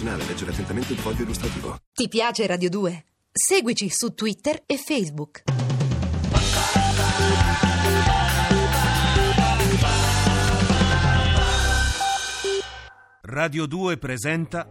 medicinale. Leggere attentamente il foglio illustrativo. Ti piace Radio 2? Seguici su Twitter e Facebook. Radio 2 presenta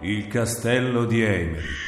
Il castello di Eimerick.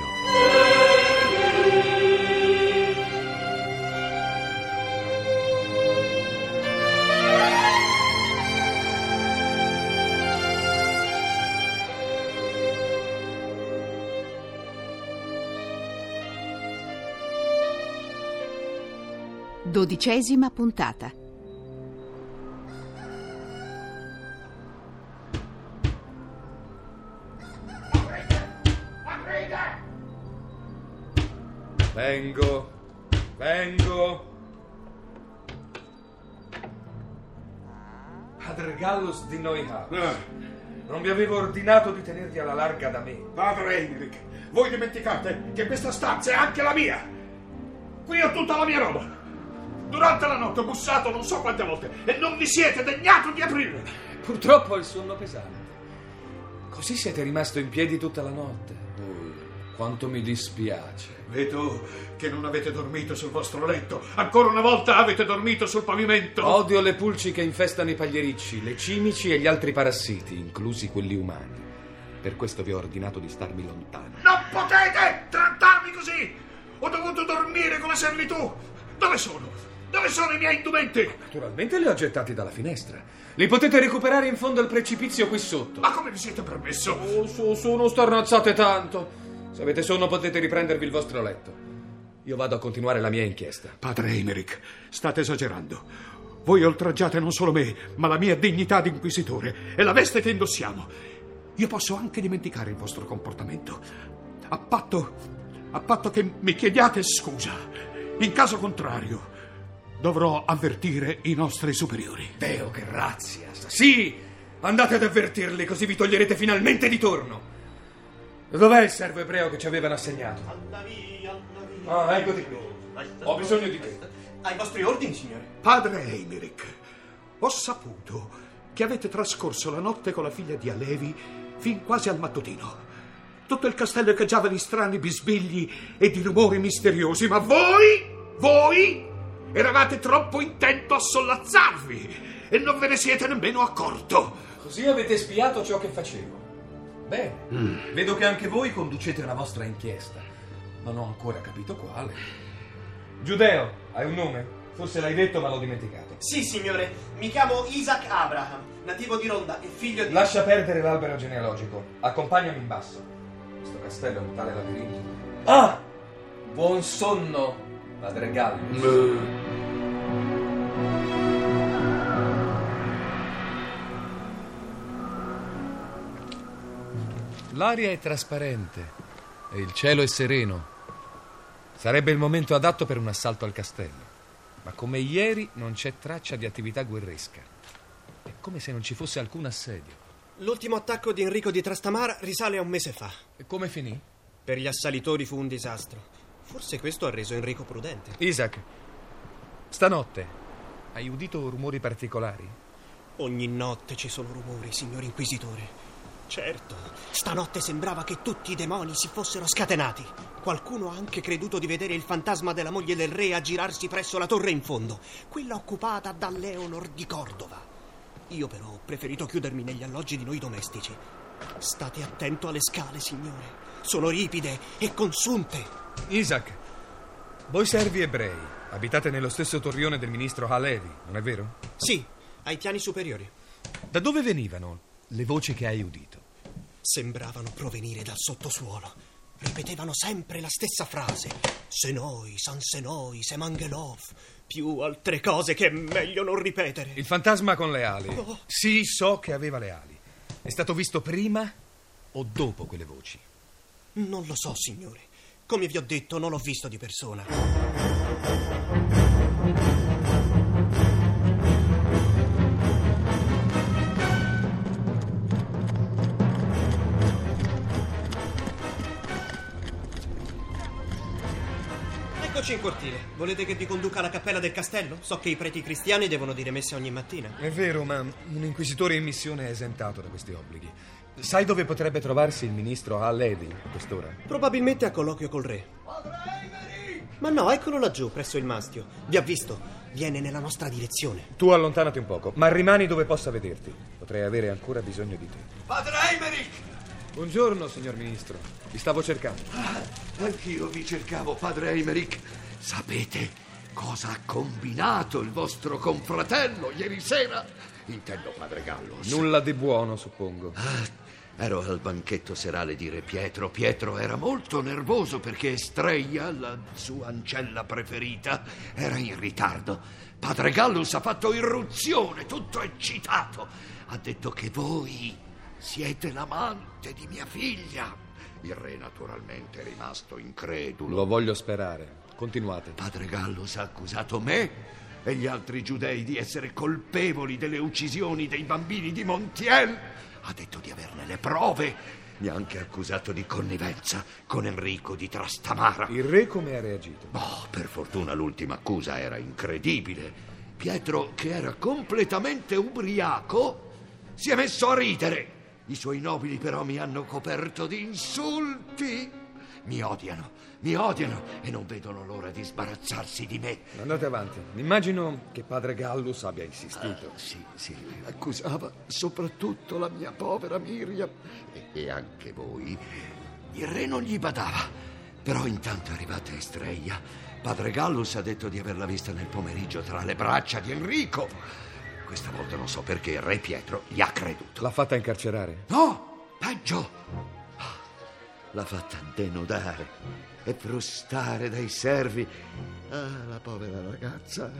Dodicesima puntata. Vengo, vengo. Padre Gallus di Neuhaus. Non vi avevo ordinato di tenervi alla larga da me. padre Heinrich, voi dimenticate che questa stanza è anche la mia. Qui ho tutta la mia roba. Durante la notte ho bussato non so quante volte e non vi siete degnato di aprire. Purtroppo ho il sonno pesante. Così siete rimasto in piedi tutta la notte. Oh, quanto mi dispiace. Vedo che non avete dormito sul vostro letto. Ancora una volta avete dormito sul pavimento. Odio le pulci che infestano i pagliericci, le cimici e gli altri parassiti, inclusi quelli umani. Per questo vi ho ordinato di starmi lontano. Non potete trattarmi così. Ho dovuto dormire come servitù. Dove sono? Dove sono i miei indumenti? Naturalmente li ho gettati dalla finestra. Li potete recuperare in fondo al precipizio qui sotto. Ma come vi siete permesso? Oh, su, su, non starnazzate tanto. Se avete sonno potete riprendervi il vostro letto. Io vado a continuare la mia inchiesta. Padre Emerick, state esagerando. Voi oltraggiate non solo me, ma la mia dignità di inquisitore e la veste che indossiamo. Io posso anche dimenticare il vostro comportamento, a patto, a patto che mi chiediate scusa. In caso contrario, dovrò avvertire i nostri superiori. Deo, che razia! Sì! Andate ad avvertirli, così vi toglierete finalmente di torno. Dov'è il servo ebreo che ci avevano assegnato? Andavi, andavi. Ah, eccoti qui. Ho bisogno di te. Ai vostri ordini, signore. Padre Emerick, ho saputo che avete trascorso la notte con la figlia di Alevi fin quasi al mattutino. Tutto il castello echeggiava di strani bisbigli e di rumori misteriosi, ma voi, voi, eravate troppo intento a sollazzarvi e non ve ne siete nemmeno accorto. Così avete spiato ciò che facevo. Bene. Vedo che anche voi conducete una vostra inchiesta. Non ho ancora capito quale. Giudeo, hai un nome? Forse l'hai detto, ma l'ho dimenticato. Sì, signore. Mi chiamo Isaac Abraham, nativo di Ronda e figlio di... Lascia perdere l'albero genealogico. Accompagnami in basso. Questo castello è un tale labirinto. Ah! Buon sonno, padre Gallo. L'aria è trasparente e il cielo è sereno. Sarebbe il momento adatto per un assalto al castello. Ma come ieri non c'è traccia di attività guerresca. È come se non ci fosse alcun assedio. L'ultimo attacco di Enrico di Trastamara risale a un mese fa. E come finì? Per gli assalitori fu un disastro. Forse questo ha reso Enrico prudente. Isaac, stanotte hai udito rumori particolari? Ogni notte ci sono rumori, signor Inquisitore. Certo, stanotte sembrava che tutti i demoni si fossero scatenati. Qualcuno ha anche creduto di vedere il fantasma della moglie del re aggirarsi presso la torre in fondo, quella occupata da Leonor di Cordova. Io però ho preferito chiudermi negli alloggi di noi domestici. State attento alle scale, signore. Sono ripide e consunte. Isaac, voi servi ebrei, abitate nello stesso torrione del ministro Halevi, non è vero? Sì, ai piani superiori. Da dove venivano le voci che hai udito? Sembravano provenire dal sottosuolo. Ripetevano sempre la stessa frase. Senoi, San Senoi, Semangelov. Più altre cose che è meglio non ripetere. Il fantasma con le ali. Oh. Sì, so che aveva le ali. È stato visto prima o dopo quelle voci? Non lo so, signore. Come vi ho detto, non l'ho visto di persona. Eccoci in cortile. Volete che vi conduca alla cappella del castello? So che i preti cristiani devono dire messe ogni mattina. È vero, ma un inquisitore in missione è esentato da questi obblighi. Sai dove potrebbe trovarsi il ministro Hal Levy a quest'ora? Probabilmente a colloquio col re. Ma no, eccolo laggiù, presso il mastio. Vi ha visto. Viene nella nostra direzione. Tu allontanati un poco, ma rimani dove possa vederti. Potrei avere ancora bisogno di te. Padre Eimerick! Buongiorno, signor ministro. Vi stavo cercando. Ah, anch'io vi cercavo, padre Eimerick. Sapete cosa ha combinato il vostro confratello ieri sera? Intendo padre Gallus. Nulla di buono, suppongo. Ah, ero al banchetto serale di Re Pietro. Pietro era molto nervoso perché Estrella, la sua ancella preferita, era in ritardo. Padre Gallus ha fatto irruzione, tutto eccitato. Ha detto che voi siete l'amante di mia figlia. Il re naturalmente è rimasto incredulo. Lo voglio sperare. Continuate. Padre Gallus ha accusato me e gli altri giudei di essere colpevoli delle uccisioni dei bambini di Montiel. Ha detto di averne le prove. Mi ha anche accusato di connivenza con Enrico di Trastamara. Il re come ha reagito? Oh, per fortuna l'ultima accusa era incredibile. Pietro, che era completamente ubriaco, si è messo a ridere. I suoi nobili però mi hanno coperto di insulti. Mi odiano, mi odiano e non vedono l'ora di sbarazzarsi di me. Andate avanti. Immagino che padre Gallus abbia insistito. Ah, sì, sì, accusava soprattutto la mia povera Miriam e, e anche voi. Il re non gli badava, però intanto è arrivata Estrella. Padre Gallus ha detto di averla vista nel pomeriggio tra le braccia di Enrico. Questa volta non so perché il re Pietro gli ha creduto. L'ha fatta incarcerare? No, peggio. L'ha fatta denudare e frustare dai servi. Ah, la povera ragazza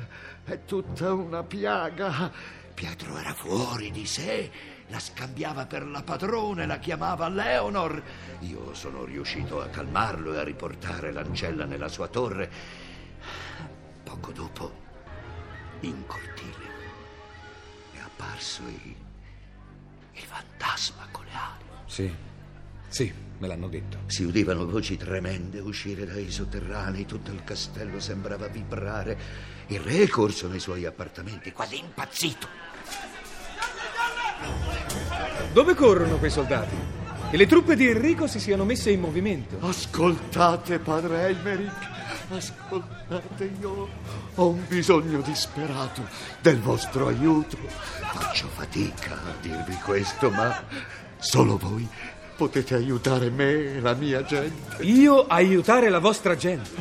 è tutta una piaga. Pietro era fuori di sé, la scambiava per la padrona e la chiamava Leonor. Io sono riuscito a calmarlo e a riportare l'ancella nella sua torre. Poco dopo, in cortile, è apparso il, il fantasma con le ali. Sì, sì, me l'hanno detto. Si udivano voci tremende uscire dai sotterranei, tutto il castello sembrava vibrare. Il re è corso nei suoi appartamenti, quasi impazzito. Dove corrono quei soldati? Che le truppe di Enrico si siano messe in movimento. Ascoltate, padre Eimerick, ascoltate, io ho un bisogno disperato del vostro aiuto. Faccio fatica a dirvi questo, ma solo voi potete aiutare me e la mia gente. Io aiutare la vostra gente?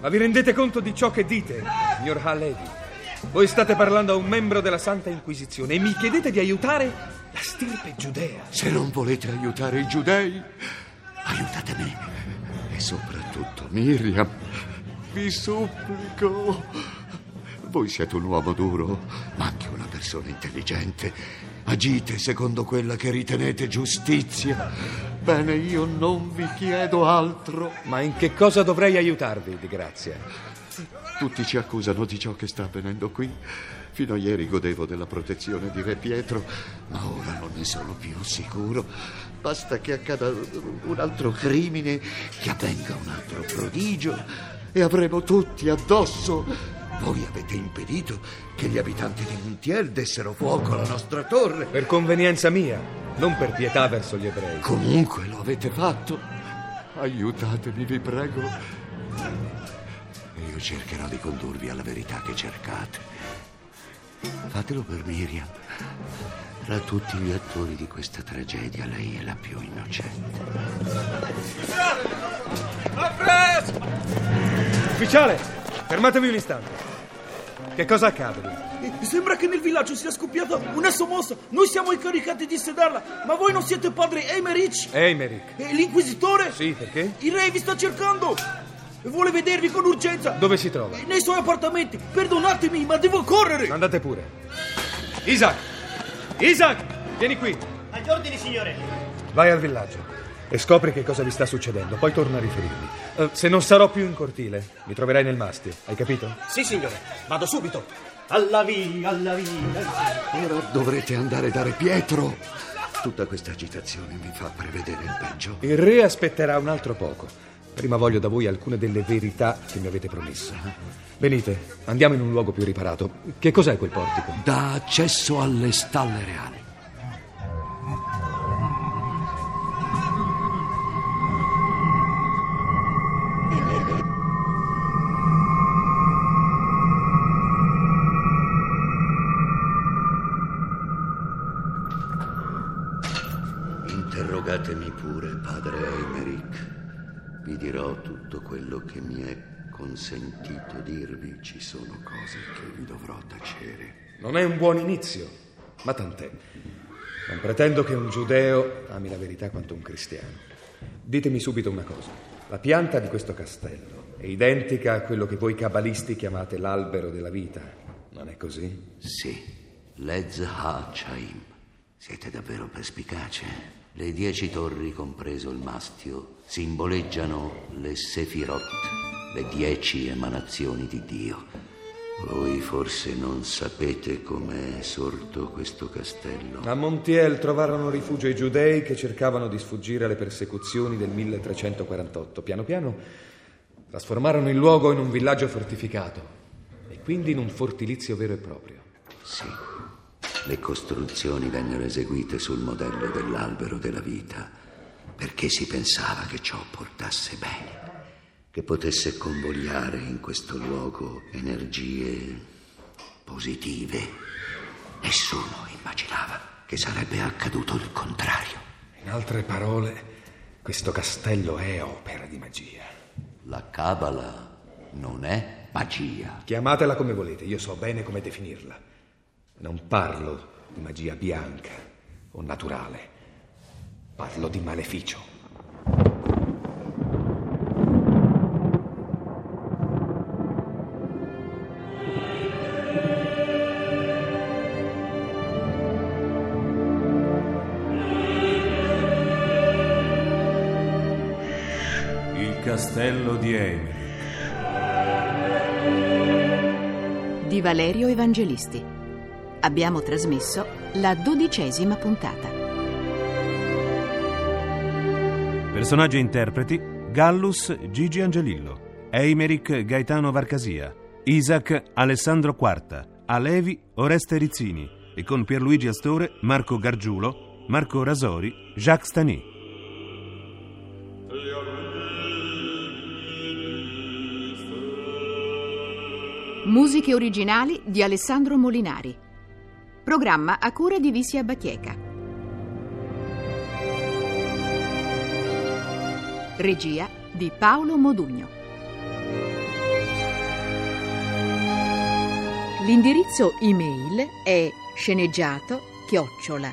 Ma vi rendete conto di ciò che dite, signor Halevi? Voi state parlando a un membro della Santa Inquisizione e mi chiedete di aiutare la stirpe giudea. Se non volete aiutare i giudei, aiutate me. E soprattutto Miriam. Vi supplico. Voi siete un uomo duro, ma anche una persona intelligente. Agite secondo quella che ritenete giustizia. Bene, io non vi chiedo altro. Ma in che cosa dovrei aiutarvi, di grazia? Tutti ci accusano di ciò che sta avvenendo qui. Fino a ieri godevo della protezione di Re Pietro, ma ora non ne sono più sicuro. Basta che accada un altro crimine, che avvenga un altro prodigio, e avremo tutti addosso. Voi avete impedito che gli abitanti di Montiel dessero fuoco alla nostra torre. Per convenienza mia, non per pietà verso gli ebrei. Comunque lo avete fatto. Aiutatemi, vi prego. Io cercherò di condurvi alla verità che cercate. Fatelo per Miriam. Tra tutti gli attori di questa tragedia, lei è la più innocente. Ufficiale, fermatevi un istante. Che cosa accade? Mi sembra che nel villaggio sia scoppiata una sommossa. Noi siamo incaricati di sederla, ma voi non siete padre Emerich? Eimerick. E l'inquisitore? Sì, perché? Il re vi sta cercando. E vuole vedervi con urgenza. Dove si trova? Nei suoi appartamenti. Perdonatemi, ma devo correre. Andate pure. Isaac! Isaac! Vieni qui. Agli ordini, signore. Vai al villaggio e scopri che cosa vi sta succedendo, poi torna a riferirmi. Eh, se non sarò più in cortile, mi troverai nel mastio, hai capito? Sì, signore, vado subito. Alla via, alla via. Ora dovrete andare da Re Pietro. Tutta questa agitazione mi fa prevedere il peggio. Il re aspetterà un altro poco. Prima voglio da voi alcune delle verità che mi avete promesso. Venite, andiamo in un luogo più riparato. Che cos'è quel portico? Dà accesso alle stalle reali. Dirò tutto quello che mi è consentito dirvi. Ci sono cose che vi dovrò tacere. Non è un buon inizio, ma tant'è. Non pretendo che un giudeo ami la verità quanto un cristiano. Ditemi subito una cosa. La pianta di questo castello è identica a quello che voi cabalisti chiamate l'albero della vita. Non è così? Sì, Lez Ha-Chaim. Siete davvero perspicace. Le dieci torri, compreso il mastio, simboleggiano le Sefirot, le dieci emanazioni di Dio. Voi forse non sapete com'è sorto questo castello. A Montiel trovarono rifugio i giudei che cercavano di sfuggire alle persecuzioni del 1348. Piano piano trasformarono il luogo in un villaggio fortificato e quindi in un fortilizio vero e proprio. Sì, le costruzioni vennero eseguite sul modello dell'albero della vita perché si pensava che ciò portasse bene, che potesse convogliare in questo luogo energie positive. Nessuno immaginava che sarebbe accaduto il contrario. In altre parole, questo castello è opera di magia. La Kabbalah non è magia. Chiamatela come volete, io so bene come definirla. Non parlo di magia bianca o naturale, parlo di maleficio. Il castello di Eimerick. Di Valerio Evangelisti. Abbiamo trasmesso la dodicesima puntata. Personaggi e interpreti: Gallus Gigi Angelillo, Eimerick Gaetano Varcasia, Isaac Alessandro Quarta, Alevi Oreste Rizzini e con Pierluigi Astore, Marco Gargiulo, Marco Rasori, Jacques Stani. Musiche originali di Alessandro Molinari. Programma a cura di Vissia Bacheca. Regia di Paolo Modugno. L'indirizzo email è sceneggiato chiocciola.